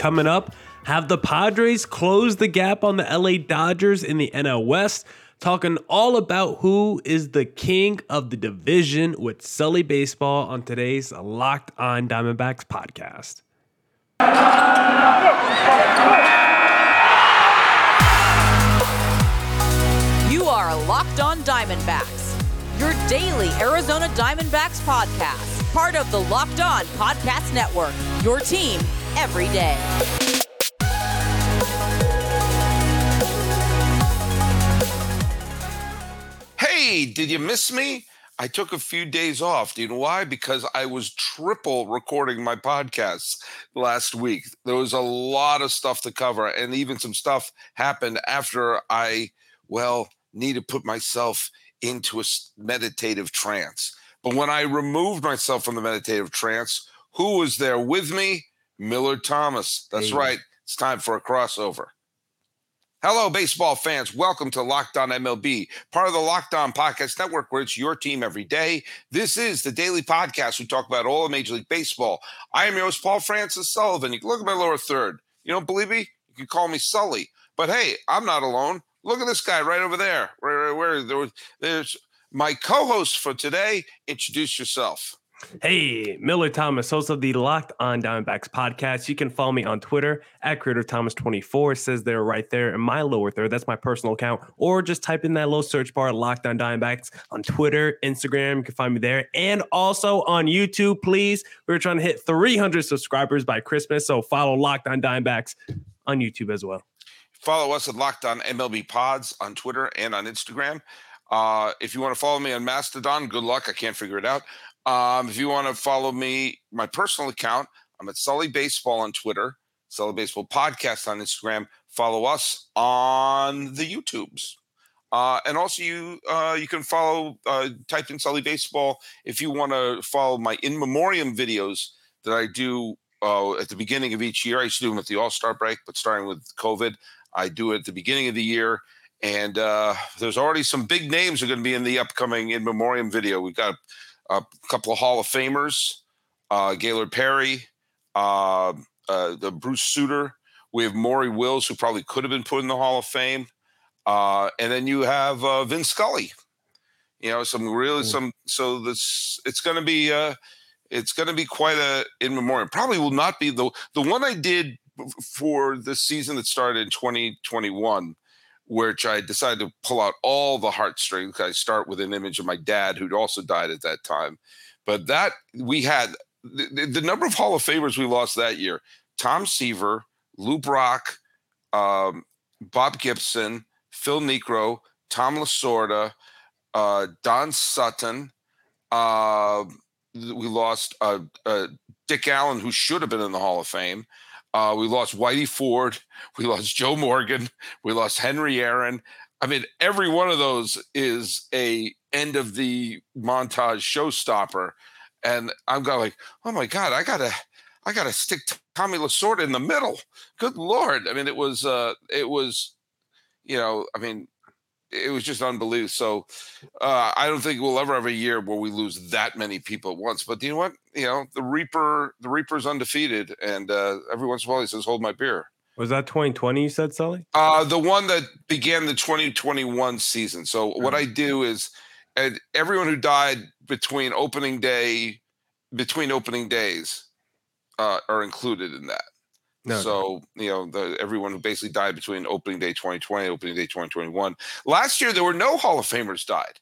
Coming up, have the Padres closed the gap on the LA Dodgers in the NL West? Talking all about who is the king of the division with Sully Baseball on today's Locked On Diamondbacks podcast. You are Locked On Diamondbacks, your daily Arizona Diamondbacks podcast, part of the Locked On Podcast Network, your team every day. Hey, did you miss me? I took a few days off. Do you know why? Because I was triple recording my podcasts last week. There was a lot of stuff to cover, and even some stuff happened after I, well, need to put myself into a meditative trance. But when I removed myself from the meditative trance, who was there with me? Miller Thomas. That's hey. right. It's time for a crossover. Hello, baseball fans. Welcome to Locked On MLB, part of the Locked On Podcast Network, where it's your team every day. This is the daily podcast. We talk about all of Major League Baseball. I am your host, Paul Francis Sullivan. You can look at my lower third. You don't believe me? You can call me Sully. But hey, I'm not alone. Look at this guy right over there. Where, where, where there's my co-host for today. Introduce yourself. Hey, Miller Thomas, host of the Locked On Diamondbacks podcast. You can follow me on Twitter at Creator Thomas24. says they're right there in my lower third. That's my personal account. Or just type in that little search bar, Locked On Diamondbacks on Twitter, Instagram. You can find me there. And also on YouTube, please. We're trying to hit 300 subscribers by Christmas. So follow Locked On Diamondbacks on YouTube as well. Follow us at Locked On MLB Pods on Twitter and on Instagram. Uh, if you want to follow me on Mastodon, good luck. I can't figure it out. Um, if you want to follow me, my personal account, I'm at Sully Baseball on Twitter, Sully Baseball Podcast on Instagram. Follow us on the YouTubes. Uh, and also, you uh, you can follow uh, type in Sully Baseball if you want to follow my in memoriam videos that I do uh, at the beginning of each year. I used to do them at the All Star break, but starting with COVID, I do it at the beginning of the year. And uh, there's already some big names are going to be in the upcoming in memoriam video. We've got a couple of Hall of Famers, uh, Gaylord Perry, uh, uh, the Bruce Sutter. We have Maury Wills, who probably could have been put in the Hall of Fame, uh, and then you have uh, Vin Scully. You know, some really some. So this it's going to be uh, it's going to be quite a in memoriam. Probably will not be the the one I did for the season that started in 2021 which I decided to pull out all the heartstrings. I start with an image of my dad, who'd also died at that time. But that we had the, the number of Hall of Famers we lost that year Tom Seaver, Lou Brock, um, Bob Gibson, Phil Niekro, Tom Lasorda, uh, Don Sutton. Uh, we lost uh, uh, Dick Allen, who should have been in the Hall of Fame. Uh, we lost Whitey Ford. We lost Joe Morgan. We lost Henry Aaron. I mean, every one of those is a end of the montage showstopper. And I'm going like, oh my God, I gotta, I gotta stick Tommy Lasorda in the middle. Good Lord. I mean, it was, uh, it was, you know, I mean, it was just unbelievable. So uh, I don't think we'll ever have a year where we lose that many people at once. But you know what? You know, the Reaper, the Reaper's undefeated, and uh, every once in a while he says, "Hold my beer." Was that 2020? You said, Sully? Uh, the one that began the 2021 season. So what I do is, and everyone who died between opening day, between opening days, uh, are included in that. No, so you know the, everyone who basically died between opening day 2020 opening day 2021 last year there were no hall of famers died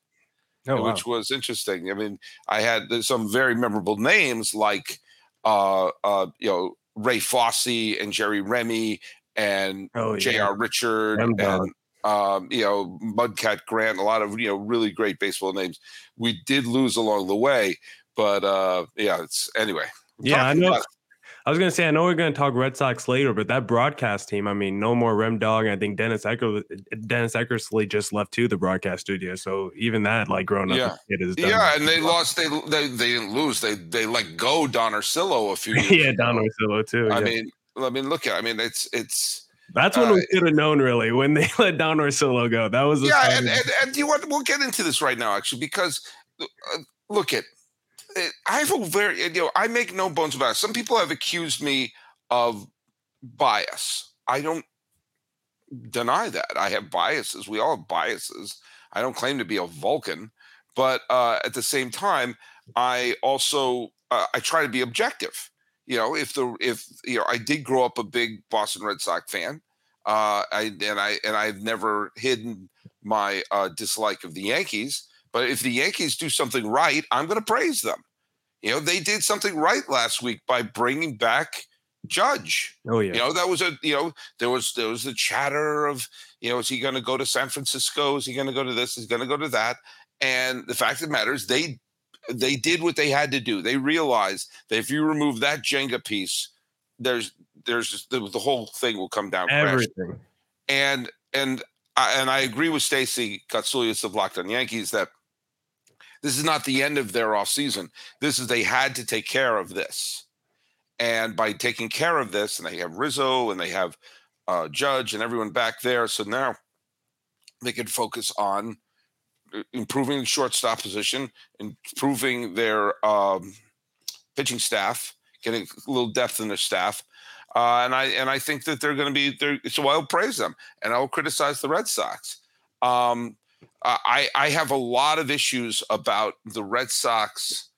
oh, which wow. was interesting. I mean i had some very memorable names like uh uh you know ray fosse and jerry remy and oh, yeah. jr richard and um, you know mudcat grant a lot of you know really great baseball names. We did lose along the way but uh yeah it's anyway yeah i know I was gonna say I know we're gonna talk Red Sox later, but that broadcast team, I mean, no more Rem Dog. I think Dennis Ecker, Dennis Eckersley just left to the broadcast studio, so even that, like growing yeah. up, it is done. yeah. And they lost. They they they didn't lose. They they let go Don Orsillo a few. years Yeah, Don Orsillo too. I yeah. mean, I mean, look at. I mean, it's it's. That's when uh, we should have known, really, when they let Don Orsillo go. That was yeah, and, and, and you want we'll get into this right now, actually, because uh, look at I have a very you know I make no bones about it. Some people have accused me of bias. I don't deny that. I have biases. We all have biases. I don't claim to be a Vulcan, but uh, at the same time, I also uh, I try to be objective. You know, if the if you know, I did grow up a big Boston Red Sox fan. Uh, I and I and I've never hidden my uh, dislike of the Yankees. But if the Yankees do something right, I'm going to praise them. You know, they did something right last week by bringing back Judge. Oh yeah. You know, that was a you know, there was there was the chatter of, you know, is he gonna go to San Francisco? Is he gonna go to this? Is he gonna go to that? And the fact of the matter is they they did what they had to do. They realized that if you remove that Jenga piece, there's there's the, the whole thing will come down. Everything. Crashing. And and I, and I agree with Stacey Gotsulias of Locked On Yankees that this is not the end of their off season. This is they had to take care of this, and by taking care of this, and they have Rizzo and they have uh, Judge and everyone back there, so now they can focus on uh, improving the shortstop position, improving their um, pitching staff, getting a little depth in their staff. Uh, and I and I think that they're going to be there. So I'll praise them and I'll criticize the Red Sox. Um, I I have a lot of issues about the Red Sox.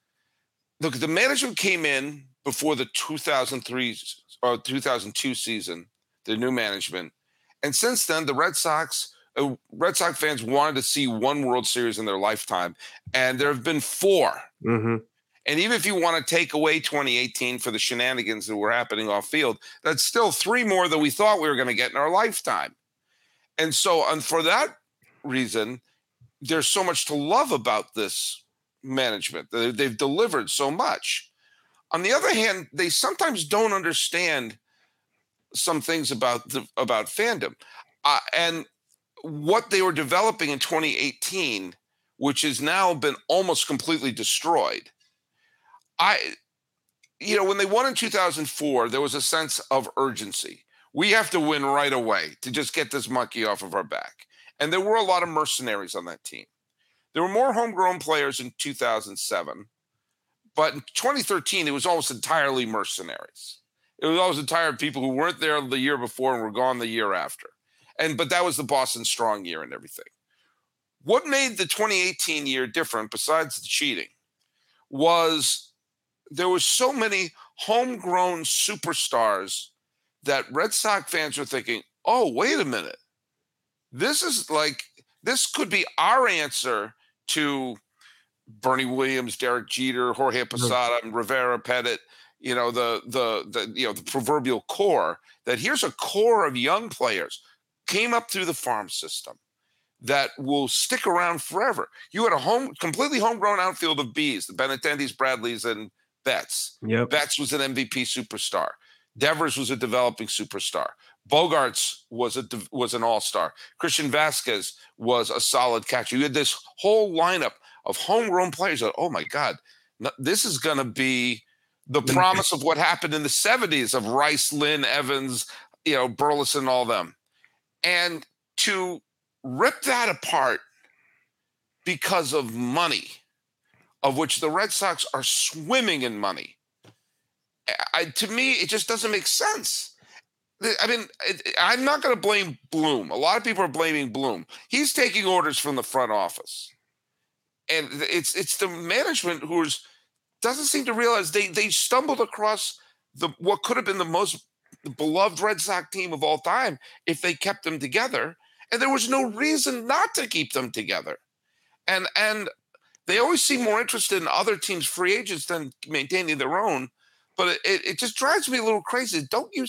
Look, the management came in before the 2003 or 2002 season, the new management, and since then the Red Sox. Uh, Red Sox fans wanted to see one World Series in their lifetime, and there have been 4 Mm-hmm. And even if you want to take away 2018 for the shenanigans that were happening off field, that's still three more than we thought we were going to get in our lifetime. And so, and for that reason, there's so much to love about this management. They've delivered so much. On the other hand, they sometimes don't understand some things about the about fandom, uh, and what they were developing in 2018, which has now been almost completely destroyed. I, you know, when they won in 2004, there was a sense of urgency. We have to win right away to just get this monkey off of our back. And there were a lot of mercenaries on that team. There were more homegrown players in 2007, but in 2013, it was almost entirely mercenaries. It was almost entirely people who weren't there the year before and were gone the year after. And but that was the Boston Strong year and everything. What made the 2018 year different, besides the cheating, was there was so many homegrown superstars that Red Sox fans were thinking, "Oh, wait a minute, this is like this could be our answer to Bernie Williams, Derek Jeter, Jorge Posada, and Rivera Pettitte. You know the the the you know the proverbial core. That here's a core of young players came up through the farm system that will stick around forever. You had a home completely homegrown outfield of bees, the Benintendi's, Bradleys, and Betts. Yep. Betts was an MVP superstar. Devers was a developing superstar. Bogaerts was a was an all star. Christian Vazquez was a solid catcher. You had this whole lineup of homegrown players. That, oh my God, this is going to be the promise of what happened in the '70s of Rice, Lynn, Evans, you know, Burleson, all them, and to rip that apart because of money, of which the Red Sox are swimming in money. I, to me, it just doesn't make sense. I mean, I'm not going to blame Bloom. A lot of people are blaming Bloom. He's taking orders from the front office, and it's it's the management who's doesn't seem to realize they they stumbled across the what could have been the most beloved Red Sox team of all time if they kept them together, and there was no reason not to keep them together, and and they always seem more interested in other teams' free agents than maintaining their own. But it, it just drives me a little crazy. Don't you?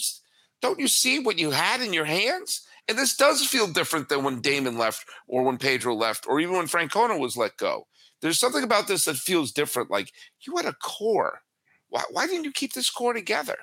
Don't you see what you had in your hands? And this does feel different than when Damon left or when Pedro left or even when Francona was let go. There's something about this that feels different. Like you had a core. Why, why didn't you keep this core together?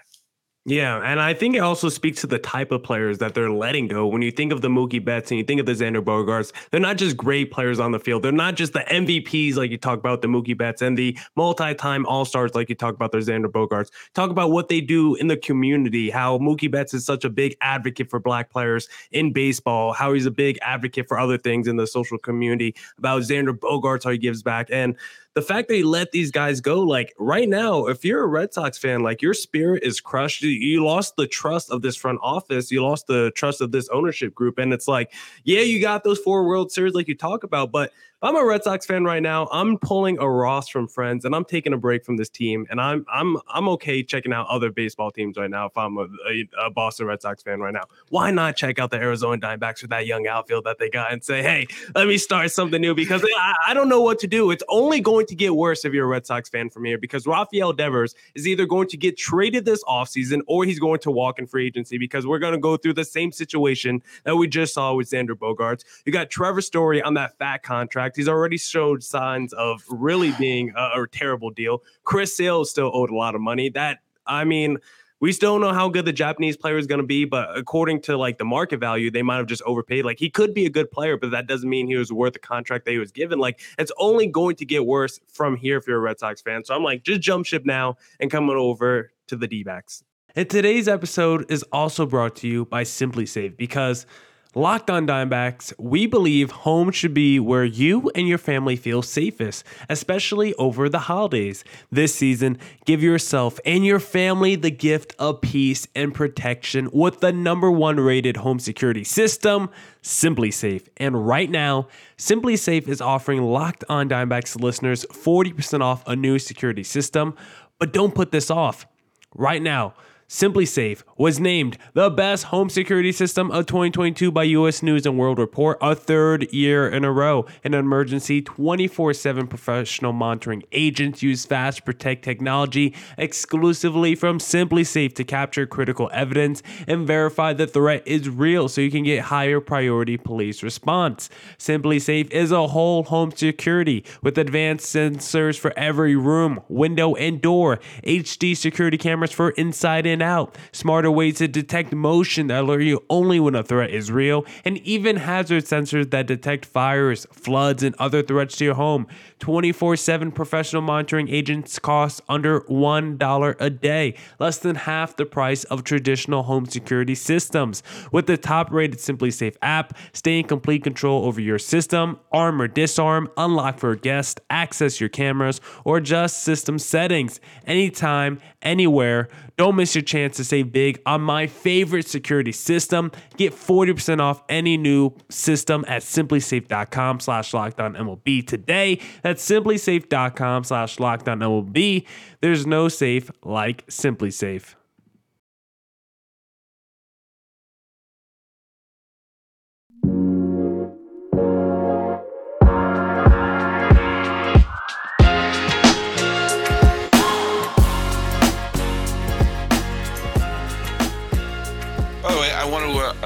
Yeah, and I think it also speaks to the type of players that they're letting go. When you think of the Mookie Betts and you think of the Xander Bogaerts, they're not just great players on the field. They're not just the MVPs like you talk about the Mookie Betts and the multi-time All-Stars like you talk about the Xander Bogaerts. Talk about what they do in the community, how Mookie Betts is such a big advocate for black players in baseball, how he's a big advocate for other things in the social community, about Xander Bogaerts, how he gives back. And the fact that he let these guys go, like right now, if you're a Red Sox fan, like your spirit is crushed. You, you lost the trust of this front office, you lost the trust of this ownership group. And it's like, yeah, you got those four World Series like you talk about, but I'm a Red Sox fan right now. I'm pulling a Ross from Friends, and I'm taking a break from this team. And I'm I'm I'm okay checking out other baseball teams right now. If I'm a, a, a Boston Red Sox fan right now, why not check out the Arizona Diamondbacks with that young outfield that they got and say, hey, let me start something new because I, I don't know what to do. It's only going to get worse if you're a Red Sox fan from here because Rafael Devers is either going to get traded this offseason or he's going to walk in free agency because we're going to go through the same situation that we just saw with Xander Bogaerts. You got Trevor Story on that fat contract contract. He's already showed signs of really being a, a terrible deal. Chris Sale still owed a lot of money. That I mean, we still don't know how good the Japanese player is going to be, but according to like the market value, they might have just overpaid. Like he could be a good player, but that doesn't mean he was worth the contract that he was given. Like it's only going to get worse from here if you're a Red Sox fan. So I'm like, just jump ship now and come on over to the D backs. And today's episode is also brought to you by SimpliSafe because Locked on Diamondbacks, we believe home should be where you and your family feel safest, especially over the holidays. This season, give yourself and your family the gift of peace and protection with the number one rated home security system, SimpliSafe. And right now, SimpliSafe is offering Locked on Diamondbacks listeners 40% off a new security system. But don't put this off. Right now, SimpliSafe was named the best home security system of 2022 by US News and World Report, a third year in a row. An emergency 24 7 professional monitoring agents use Fast Protect technology exclusively from SimpliSafe to capture critical evidence and verify the threat is real so you can get higher priority police response. SimpliSafe is a whole home security with advanced sensors for every room, window, and door, HD security cameras for inside and out, smarter ways to detect motion that alert you only when a threat is real, and even hazard sensors that detect fires, floods, and other threats to your home. 24 7 professional monitoring agents cost under $1 a day, less than half the price of traditional home security systems. With the top rated SimpliSafe app, stay in complete control over your system, arm or disarm, unlock for a guest, access your cameras, or adjust system settings anytime, anywhere. Don't miss your chance to save big on my favorite security system. Get 40% off any new system at simplisafe.com slash MLB today. That's simplisafe.com slash MLB. There's no safe like SimpliSafe.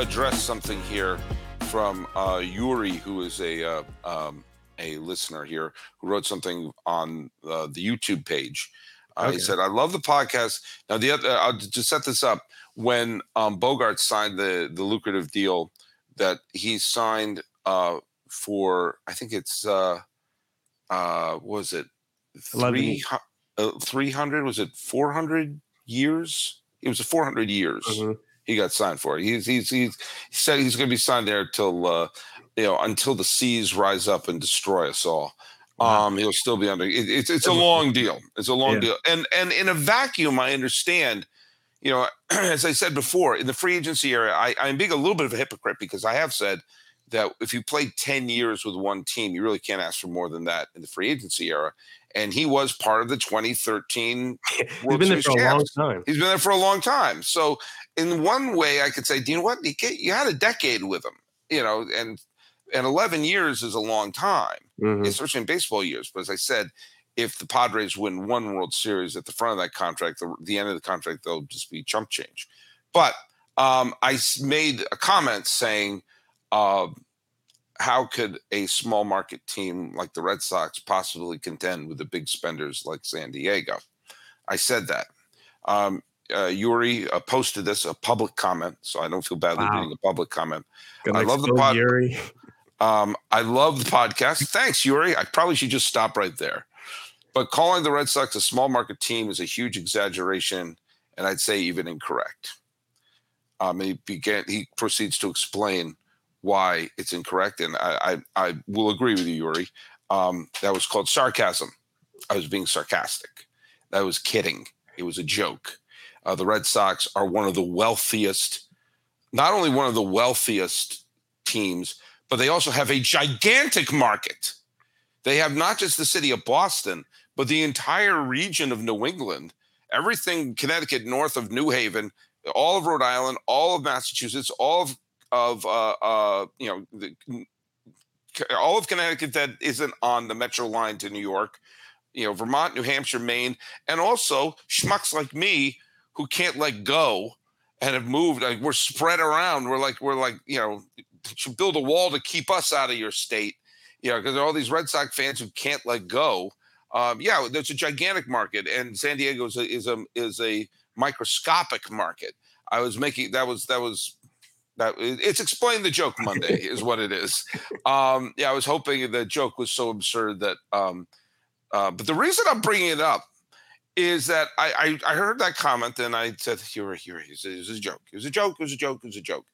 Address something here from uh, Yuri, who is a uh, um, a listener here, who wrote something on uh, the YouTube page. Uh, okay. He said, "I love the podcast." Now, the other, I'll just set this up. When um, Bogart signed the the lucrative deal that he signed uh, for, I think it's uh, uh, was it three uh, three hundred? Was it four hundred years? It was a four hundred years. Mm-hmm he got signed for. He's he's, he's he said he's going to be signed there till uh, you know until the seas rise up and destroy us all. Um, he'll still be under. It, it's it's a long deal. It's a long yeah. deal. And and in a vacuum, I understand. You know, as I said before, in the free agency area, I, I'm being a little bit of a hypocrite because I have said that if you played 10 years with one team, you really can't ask for more than that in the free agency era. And he was part of the 2013 He's been there for champs. a long time. He's been there for a long time. So in one way, I could say, do you know what? You, you had a decade with him, you know, and and 11 years is a long time, mm-hmm. especially in baseball years. But as I said, if the Padres win one World Series at the front of that contract, the, the end of the contract, they'll just be chump change. But um, I made a comment saying, uh, how could a small market team like the Red Sox possibly contend with the big spenders like San Diego? I said that. Um, uh, Yuri uh, posted this a public comment, so I don't feel badly wow. reading a public comment. Gonna I love the pod. Yuri. Um, I love the podcast. Thanks, Yuri. I probably should just stop right there. But calling the Red Sox a small market team is a huge exaggeration, and I'd say even incorrect. Um, he began. He proceeds to explain why it's incorrect, and I I, I will agree with you, Yuri. Um, that was called sarcasm. I was being sarcastic. I was kidding. It was a joke. Uh, the Red Sox are one of the wealthiest, not only one of the wealthiest teams, but they also have a gigantic market. They have not just the city of Boston, but the entire region of New England, everything Connecticut north of New Haven, all of Rhode Island, all of Massachusetts, all of, of uh, uh, you know, the, all of Connecticut that isn't on the metro line to New York, you know, Vermont, New Hampshire, Maine, and also schmucks like me who can't let go and have moved. Like we're spread around. We're like we're like you know, should build a wall to keep us out of your state. You know, because there are all these Red Sox fans who can't let go. Um, yeah, there's a gigantic market, and San Diego is a, is a is a microscopic market. I was making that was that was that it's explain the joke Monday is what it is. Um, yeah, I was hoping the joke was so absurd that. Um, uh, but the reason I'm bringing it up is that I, I, I heard that comment and I said, "Here, here, it was a joke. It was a joke. It was a joke. It was a joke."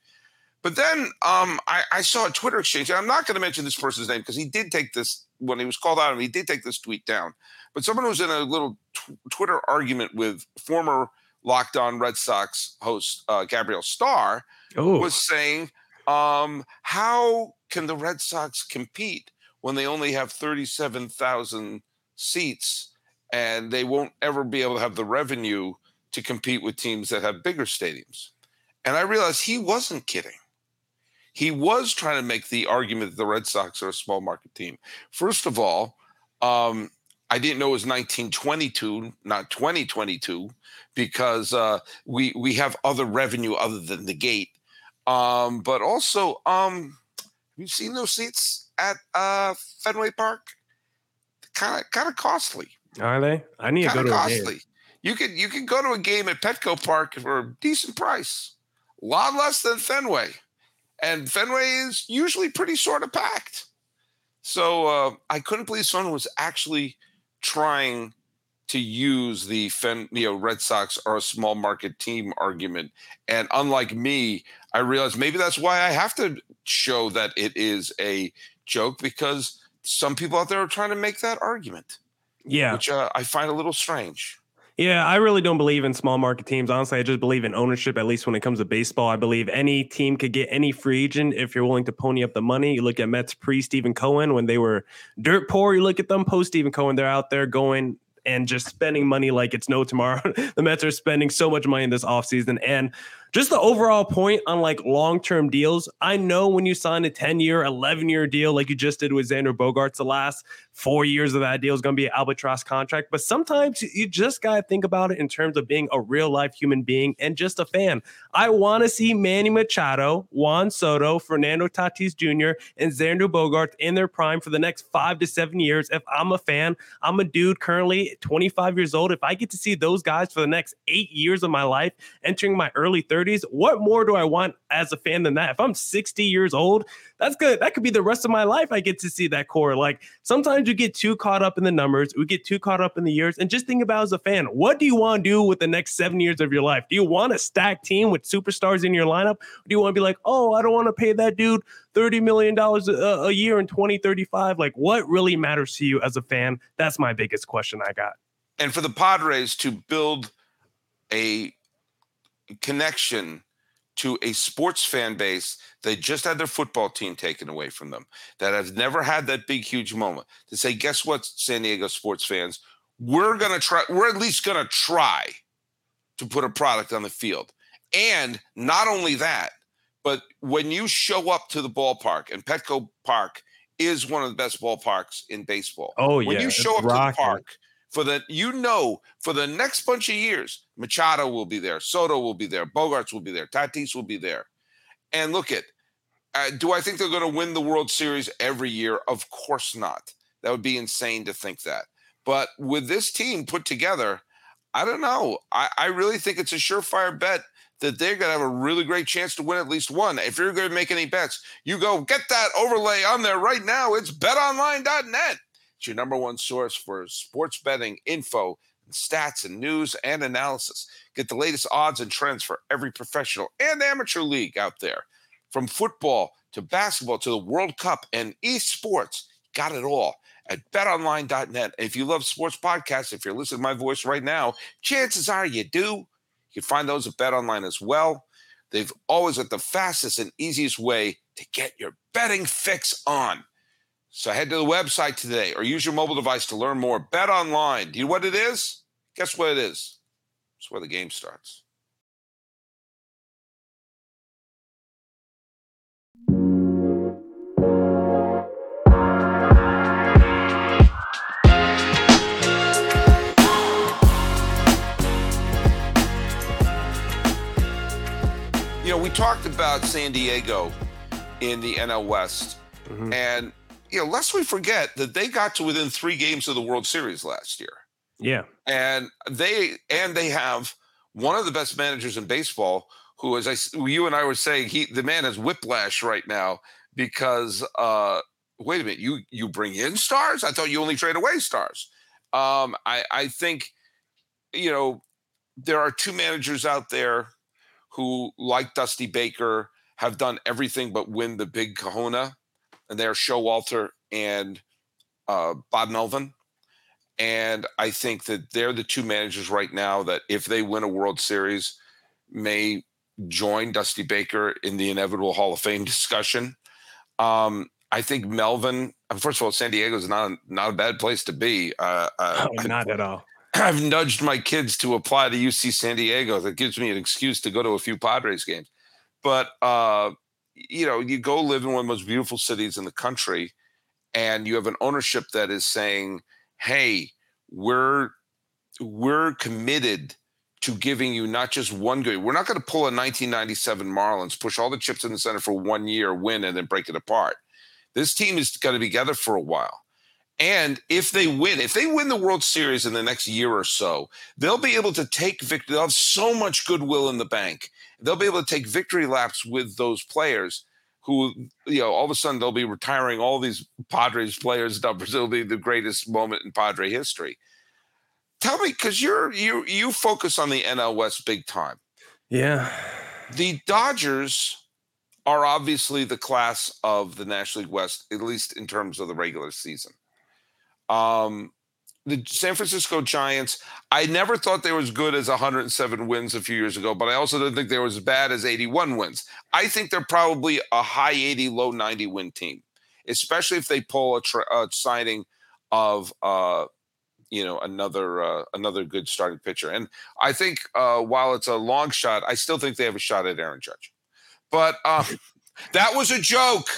But then um, I, I saw a Twitter exchange, and I'm not going to mention this person's name because he did take this when he was called out, and he did take this tweet down. But someone was in a little Twitter argument with former Locked On Red Sox host uh, Gabrielle Starr, Ooh. was saying, um, "How can the Red Sox compete when they only have 37,000 seats?" and they won't ever be able to have the revenue to compete with teams that have bigger stadiums. And I realized he wasn't kidding. He was trying to make the argument that the Red Sox are a small market team. First of all, um, I didn't know it was 1922, not 2022, because uh, we we have other revenue other than the gate. Um, but also, um, have you seen those seats at uh, Fenway Park? Kind of kind of costly. Are they? I need Kinda to go to costly. a game. You can you can go to a game at Petco Park for a decent price, a lot less than Fenway, and Fenway is usually pretty sort of packed. So uh, I couldn't believe someone was actually trying to use the Fen, you know, Red Sox are a small market team argument. And unlike me, I realized maybe that's why I have to show that it is a joke because some people out there are trying to make that argument. Yeah. Which uh, I find a little strange. Yeah, I really don't believe in small market teams. Honestly, I just believe in ownership, at least when it comes to baseball. I believe any team could get any free agent if you're willing to pony up the money. You look at Mets pre Steven Cohen when they were dirt poor. You look at them post Steven Cohen, they're out there going and just spending money like it's no tomorrow. the Mets are spending so much money in this offseason. And just the overall point on like long term deals. I know when you sign a 10 year, 11 year deal, like you just did with Xander Bogaerts, the last four years of that deal is going to be an albatross contract. But sometimes you just got to think about it in terms of being a real life human being and just a fan. I want to see Manny Machado, Juan Soto, Fernando Tatis Jr., and Xander Bogaerts in their prime for the next five to seven years. If I'm a fan, I'm a dude currently 25 years old. If I get to see those guys for the next eight years of my life, entering my early 30s, what more do I want as a fan than that? If I'm 60 years old, that's good. That could be the rest of my life. I get to see that core. Like sometimes you get too caught up in the numbers, we get too caught up in the years, and just think about as a fan, what do you want to do with the next seven years of your life? Do you want a stacked team with superstars in your lineup? Do you want to be like, oh, I don't want to pay that dude $30 million a, a year in 2035? Like, what really matters to you as a fan? That's my biggest question I got. And for the Padres to build a connection to a sports fan base that just had their football team taken away from them, that have never had that big, huge moment, to say, guess what, San Diego sports fans, we're going to try, we're at least going to try to put a product on the field. And not only that, but when you show up to the ballpark, and Petco Park is one of the best ballparks in baseball. Oh, yeah. When you show up rocking. to the park, for the you know for the next bunch of years, Machado will be there, Soto will be there, Bogaerts will be there, Tatis will be there. And look at, uh, do I think they're going to win the World Series every year? Of course not. That would be insane to think that. But with this team put together, I don't know. I, I really think it's a surefire bet that they're going to have a really great chance to win at least one. If you're going to make any bets, you go get that overlay on there right now. It's betonline.net. It's your number one source for sports betting info, and stats, and news and analysis. Get the latest odds and trends for every professional and amateur league out there. From football to basketball to the World Cup and esports, got it all at betonline.net. If you love sports podcasts, if you're listening to my voice right now, chances are you do. You can find those at betonline as well. They've always got the fastest and easiest way to get your betting fix on. So head to the website today or use your mobile device to learn more. Bet online. Do you know what it is? Guess what it is? It's where the game starts. You know, we talked about San Diego in the NL West, Mhm. and you know, lest we forget that they got to within three games of the World Series last year. Yeah. and they and they have one of the best managers in baseball who as I you and i were saying he the man has whiplash right now because uh wait a minute you you bring in stars i thought you only trade away stars um i i think you know there are two managers out there who like dusty baker have done everything but win the big kahuna and they're showalter and uh bob melvin and I think that they're the two managers right now that, if they win a World Series, may join Dusty Baker in the inevitable Hall of Fame discussion. Um, I think Melvin. First of all, San Diego is not a, not a bad place to be. Uh, uh, Oh, not at all. I've nudged my kids to apply to UC San Diego. That gives me an excuse to go to a few Padres games. But uh, you know, you go live in one of the most beautiful cities in the country, and you have an ownership that is saying, "Hey, we're we're committed to giving you not just one good. We're not going to pull a 1997 Marlins, push all the chips in the center for one year, win, and then break it apart. This team is going to be together for a while." And if they win, if they win the World Series in the next year or so, they'll be able to take victory. They'll have so much goodwill in the bank. They'll be able to take victory laps with those players who, you know, all of a sudden they'll be retiring all these Padres players' numbers. It'll be the greatest moment in Padre history. Tell me, because you're you you focus on the NL West big time. Yeah. The Dodgers are obviously the class of the National League West, at least in terms of the regular season. Um, the San Francisco Giants, I never thought they were as good as 107 wins a few years ago, but I also didn't think they were as bad as 81 wins. I think they're probably a high 80, low 90 win team, especially if they pull a, tra- a signing of uh, you know another uh, another good starting pitcher. And I think uh, while it's a long shot, I still think they have a shot at Aaron Judge. But um, that was a joke.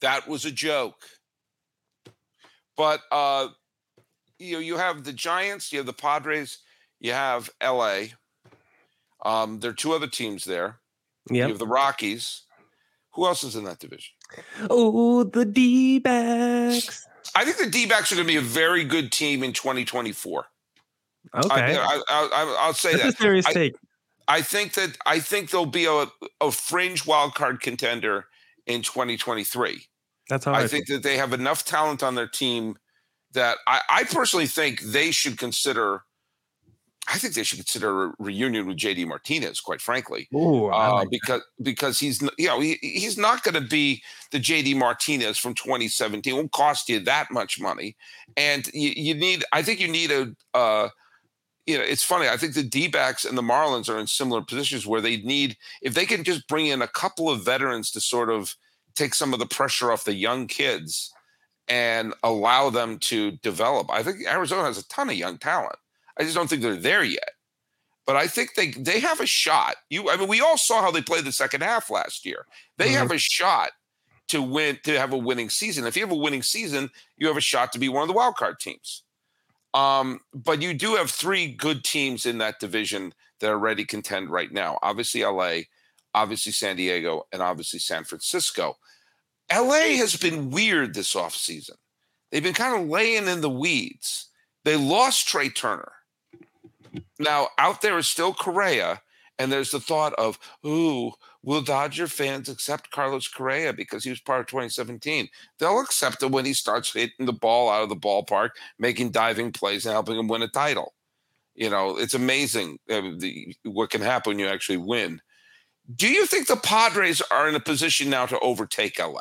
That was a joke. But uh, you know, you have the Giants, you have the Padres, you have LA. Um, there are two other teams there. You have the Rockies. Who else is in that division? Oh, the D backs. I think the D backs are going to be a very good team in 2024. Okay. I, I, I, I'll say That's a serious I- take. I think that I think there'll be a, a fringe wild card contender in 2023. That's how I I, think that they have enough talent on their team that I, I personally think they should consider. I think they should consider a reunion with JD Martinez, quite frankly, Ooh, uh, like because because he's you know he, he's not going to be the JD Martinez from 2017. It won't cost you that much money, and you, you need. I think you need a. Uh, you know, it's funny. I think the D backs and the Marlins are in similar positions where they need, if they can just bring in a couple of veterans to sort of take some of the pressure off the young kids and allow them to develop. I think Arizona has a ton of young talent. I just don't think they're there yet. But I think they they have a shot. You I mean we all saw how they played the second half last year. They Mhm. have a shot to win to have a winning season. If you have a winning season, you have a shot to be one of the wild card teams. Um, but you do have three good teams in that division that are ready to contend right now. Obviously, LA, obviously San Diego, and obviously San Francisco. LA has been weird this offseason. They've been kind of laying in the weeds. They lost Trey Turner. Now, out there is still Correa, and there's the thought of, ooh, will Dodger fans accept Carlos Correa because he was part of 2017? They'll accept him when he starts hitting the ball out of the ballpark, making diving plays, and helping him win a title. You know, it's amazing uh, the, what can happen when you actually win. Do you think the Padres are in a position now to overtake LA?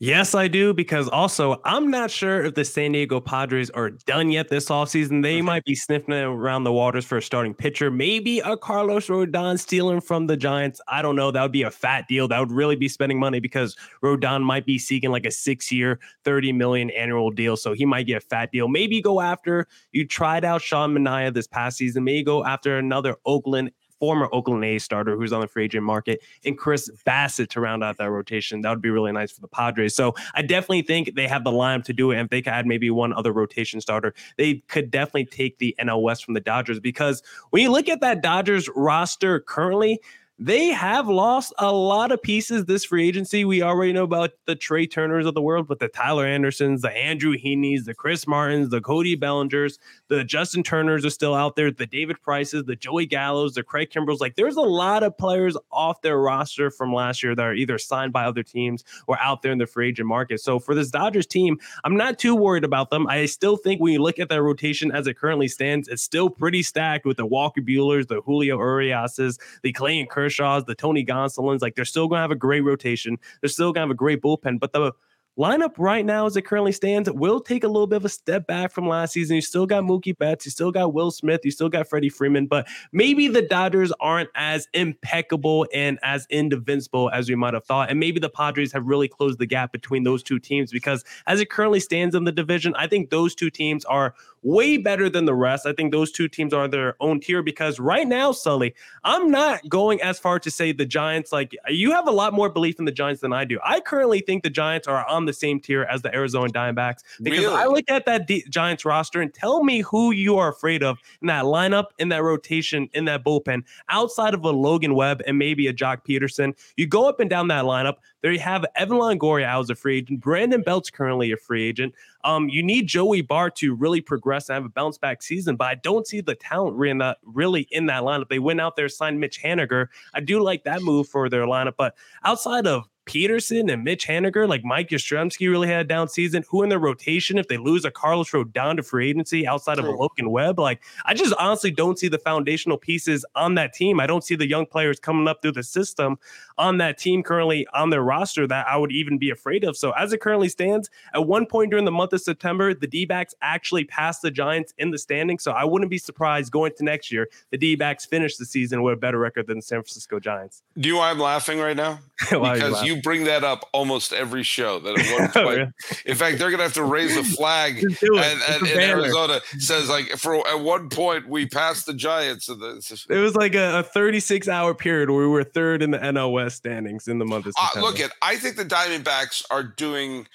Yes, I do. Because also, I'm not sure if the San Diego Padres are done yet this offseason. They mm-hmm. might be sniffing around the waters for a starting pitcher. Maybe a Carlos Rodon stealing from the Giants. I don't know. That would be a fat deal. That would really be spending money because Rodon might be seeking like a six year, 30 million annual deal. So he might get a fat deal. Maybe go after you tried out Sean Manaea this past season. Maybe go after another Oakland former Oakland A's starter who's on the free agent market, and Chris Bassitt to round out that rotation. That would be really nice for the Padres. So I definitely think they have the lineup to do it. And if they could add maybe one other rotation starter, they could definitely take the NL West from the Dodgers because when you look at that Dodgers roster currently, they have lost a lot of pieces this free agency. We already know about the Trey Turners of the world, but the Tyler Andersons, the Andrew Heaney's, the Chris Martins, the Cody Bellingers, the Justin Turners are still out there, the David Prices, the Joey Gallos, the Craig Kimbrels. Like there's a lot of players off their roster from last year that are either signed by other teams or out there in the free agent market. So for this Dodgers team, I'm not too worried about them. I still think when you look at their rotation as it currently stands, it's still pretty stacked with the Walker Buehlers, the Julio Uriases, the Clayton Kershaw Kershaw's, the Tony Gonsolins, like they're still going to have a great rotation. They're still going to have a great bullpen. But the lineup right now, as it currently stands, will take a little bit of a step back from last season. You still got Mookie Betts, you still got Will Smith, you still got Freddie Freeman, but maybe the Dodgers aren't as impeccable and as invincible as we might have thought. And maybe the Padres have really closed the gap between those two teams because as it currently stands in the division, I think those two teams are way better than the rest. I think those two teams are their own tier because right now, Sully, I'm not going as far to say the Giants, like you have a lot more belief in the Giants than I do. I currently think the Giants are on the same tier as the Arizona Diamondbacks because really? I look at that D- Giants roster and tell me who you are afraid of in that lineup, in that rotation, in that bullpen, outside of a Logan Webb and maybe a Joc Pederson. You go up and down that lineup. There you have Evan Longoria out as a free agent. Brandon Belt's currently a free agent. Um, you need Joey Bart to really progress and have a bounce back season, but I don't see the talent in that, really in that lineup. They went out there, signed Mitch Haniger. I do like that move for their lineup, but outside of Pederson and Mitch Haniger, like Mike Yastrzemski really had a down season. Who in their rotation, if they lose a Carlos Rodon to free agency outside True. of a Logan Webb, like I just honestly don't see the foundational pieces on that team. I don't see the young players coming up through the system on that team currently on their roster that I would even be afraid of. So as it currently stands, at one point during the month of September, the D-backs actually passed the Giants in the standing. So I wouldn't be surprised going to next year, the D-backs finish the season with a better record than the San Francisco Giants. Do you know why I'm laughing right now? because you bring that up almost every show. That at one oh, point, in fact, they're going to have to raise a flag and, and in Arizona says like for at one point we passed the Giants. It was like a, a 36 hour period where we were third in the NL Standings in the month of September. Uh, look at, I think the Diamondbacks are doing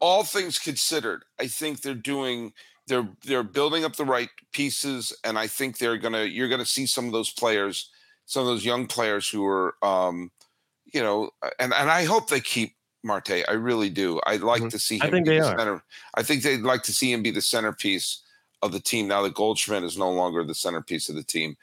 all things considered. I think they're doing they're they're building up the right pieces, and I think they're gonna you're gonna see some of those players, some of those young players who are um, you know, and and I hope they keep Marte. I really do. I'd like mm-hmm. to see him. I think they the are. Center. I think they'd like to see him be the centerpiece of the team now that Goldschmidt is no longer the centerpiece of the team.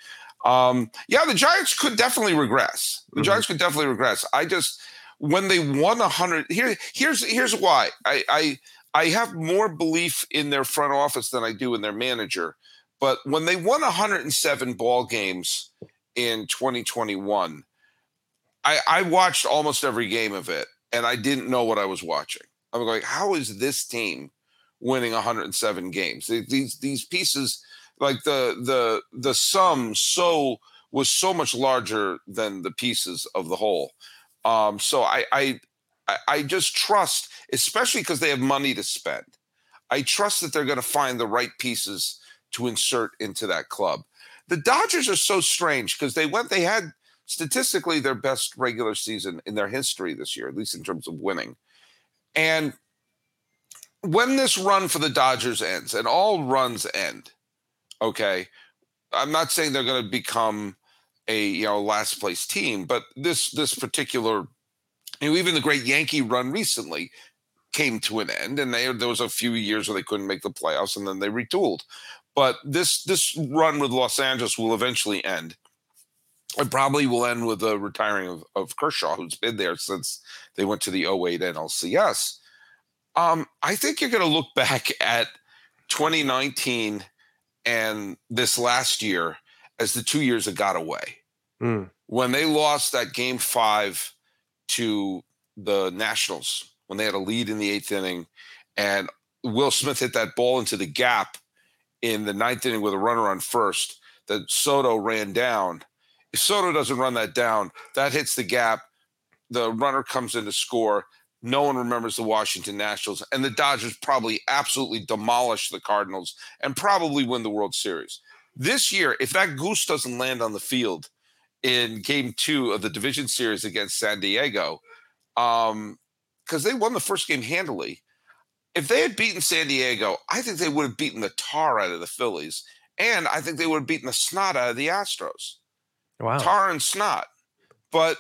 Um, yeah, the Giants could definitely regress. The mm-hmm. Giants could definitely regress. I just when they won a hundred here, here's here's why I, I I have more belief in their front office than I do in their manager. But when they won 107 ball games in 2021, I, I watched almost every game of it and I didn't know what I was watching. I'm going, how is this team winning 107 games? These these pieces, like the the the sum, so was so much larger than the pieces of the whole. Um, so I I I just trust, especially because they have money to spend. I trust that they're going to find the right pieces to insert into that club. The Dodgers are so strange because they went, they had statistically their best regular season in their history this year, at least in terms of winning. And when this run for the Dodgers ends, and all runs end, okay, I'm not saying they're going to become a you know last place team, but this this particular, you know, even the great Yankee run recently came to an end, and they, there was a few years where they couldn't make the playoffs, and then they retooled. But this this run with Los Angeles will eventually end it probably will end with the retiring of, of Kershaw, who's been there since they went to the 08 NLCS. Um, I think you're going to look back at 2019 and this last year as the two years that got away. Mm. When they lost that game five to the Nationals when they had a lead in the eighth inning, and Will Smith hit that ball into the gap in the ninth inning with a runner on first that Soto ran down. If Soto doesn't run that down, that hits the gap. The runner comes in to score. No one remembers the Washington Nationals, and the Dodgers probably absolutely demolish the Cardinals and probably win the World Series. This year, if that goose doesn't land on the field in game two of the division series against San Diego, um, because they won the first game handily. If they had beaten San Diego, I think they would have beaten the tar out of the Phillies, and I think they would have beaten the snot out of the Astros. Wow. Tar and snot. But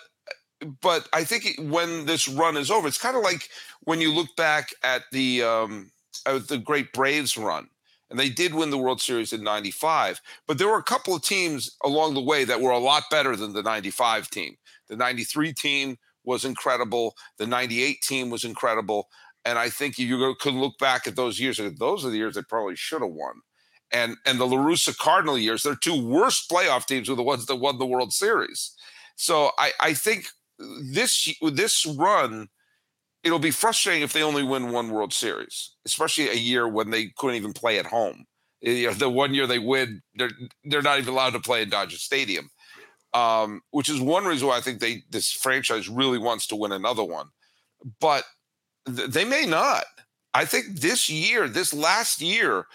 but I think when this run is over, it's kind of like when you look back at the um, at the great Braves run, and they did win the World Series in '95. But there were a couple of teams along the way that were a lot better than the '95 team. The '93 team was incredible. The '98 team was incredible. And I think you could look back at those years. Those are the years they probably should have won. And and the La Russa Cardinal years, their two worst playoff teams were the ones that won the World Series. So I, I think this this run, it'll be frustrating if they only win one World Series, especially a year when they couldn't even play at home. You know, the one year they win, they're they're not even allowed to play in Dodger Stadium, um, which is one reason why I think they this franchise really wants to win another one, but th- they may not. I think this year, this last year,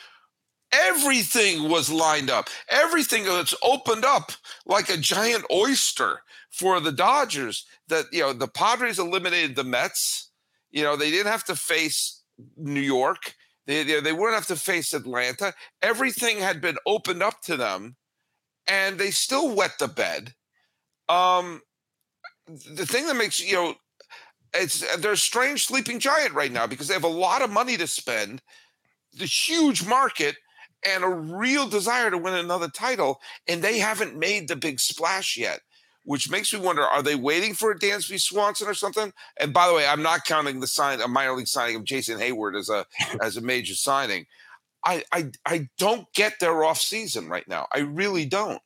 everything was lined up. Everything that's opened up like a giant oyster for the Dodgers that you know the Padres eliminated the Mets. You know they didn't have to face New York. They they wouldn't have to face Atlanta. Everything had been opened up to them, and they still wet the bed. Um, the thing that makes you know it's they're a strange sleeping giant right now because they have a lot of money to spend, the huge market, and a real desire to win another title, and they haven't made the big splash yet which makes me wonder: Are they waiting for a Dansby Swanson or something? And by the way, I'm not counting the sign a minor league signing of Jason Heyward as a as a major signing. I I I don't get their off season right now. I really don't.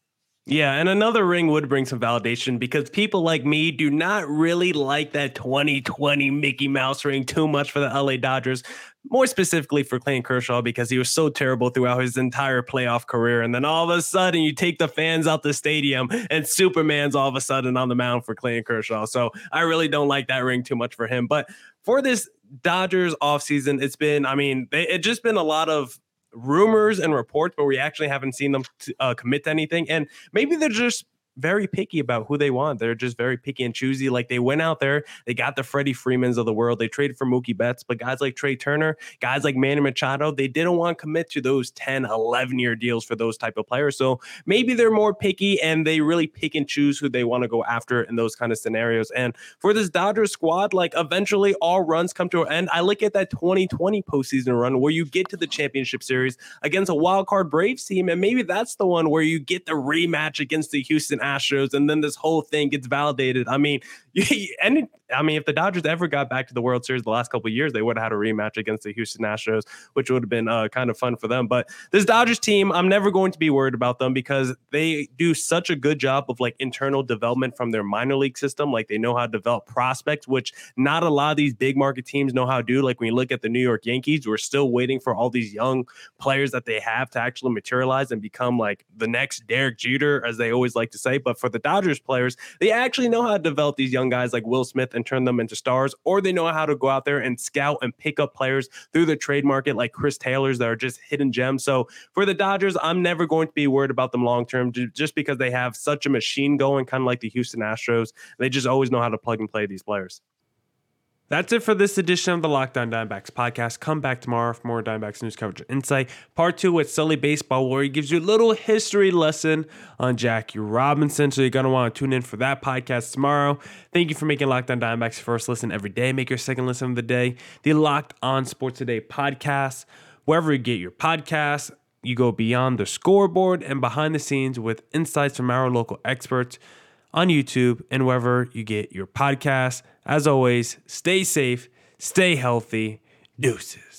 Yeah, and another ring would bring some validation because people like me do not really like that 2020 Mickey Mouse ring too much for the LA Dodgers, more specifically for Clayton Kershaw because he was so terrible throughout his entire playoff career. And then all of a sudden, you take the fans out the stadium and Superman's all of a sudden on the mound for Clayton Kershaw. So I really don't like that ring too much for him. But for this Dodgers offseason, it's been, I mean, it's just been a lot of rumors and reports, but we actually haven't seen them uh, commit to anything. And maybe they're just very picky about who they want. They're just very picky and choosy. Like they went out there, they got the Freddie Freemans of the world. They traded for Mookie Betts, but guys like Trea Turner, guys like Manny Machado, they didn't want to commit to those 10, 11 year deals for those type of players. So maybe they're more picky and they really pick and choose who they want to go after in those kind of scenarios. And for this Dodgers squad, like eventually all runs come to an end. I look at that 2020 postseason run where you get to the championship series against a wild card Braves team, and maybe that's the one where you get the rematch against the Houston Astros, and then this whole thing gets validated. I mean, and I mean, if the Dodgers ever got back to the World Series the last couple years, they would have had a rematch against the Houston Astros, which would have been uh, kind of fun for them. But this Dodgers team, I'm never going to be worried about them because they do such a good job of like internal development from their minor league system. Like they know how to develop prospects, which not a lot of these big market teams know how to do. Like when you look at the New York Yankees, we're still waiting for all these young players that they have to actually materialize and become like the next Derek Jeter, as they always like to say. But for the Dodgers players, they actually know how to develop these young guys like Will Smith and turn them into stars, or they know how to go out there and scout and pick up players through the trade market like Chris Taylor's that are just hidden gems. So for the Dodgers, I'm never going to be worried about them long term just because they have such a machine going, kind of like the Houston Astros. They just always know how to plug and play these players. That's it for this edition of the Locked On Diamondbacks podcast. Come back tomorrow for more Diamondbacks news coverage and insight. Part two with Sully Baseball, where he gives you a little history lesson on Jackie Robinson. So you're going to want to tune in for that podcast tomorrow. Thank you for making Locked On Diamondbacks your first listen every day. Make your second listen of the day. The Locked On Sports Today podcast. Wherever you get your podcasts, you go beyond the scoreboard and behind the scenes with insights from our local experts on YouTube and wherever you get your podcasts. As always, stay safe, stay healthy. Deuces.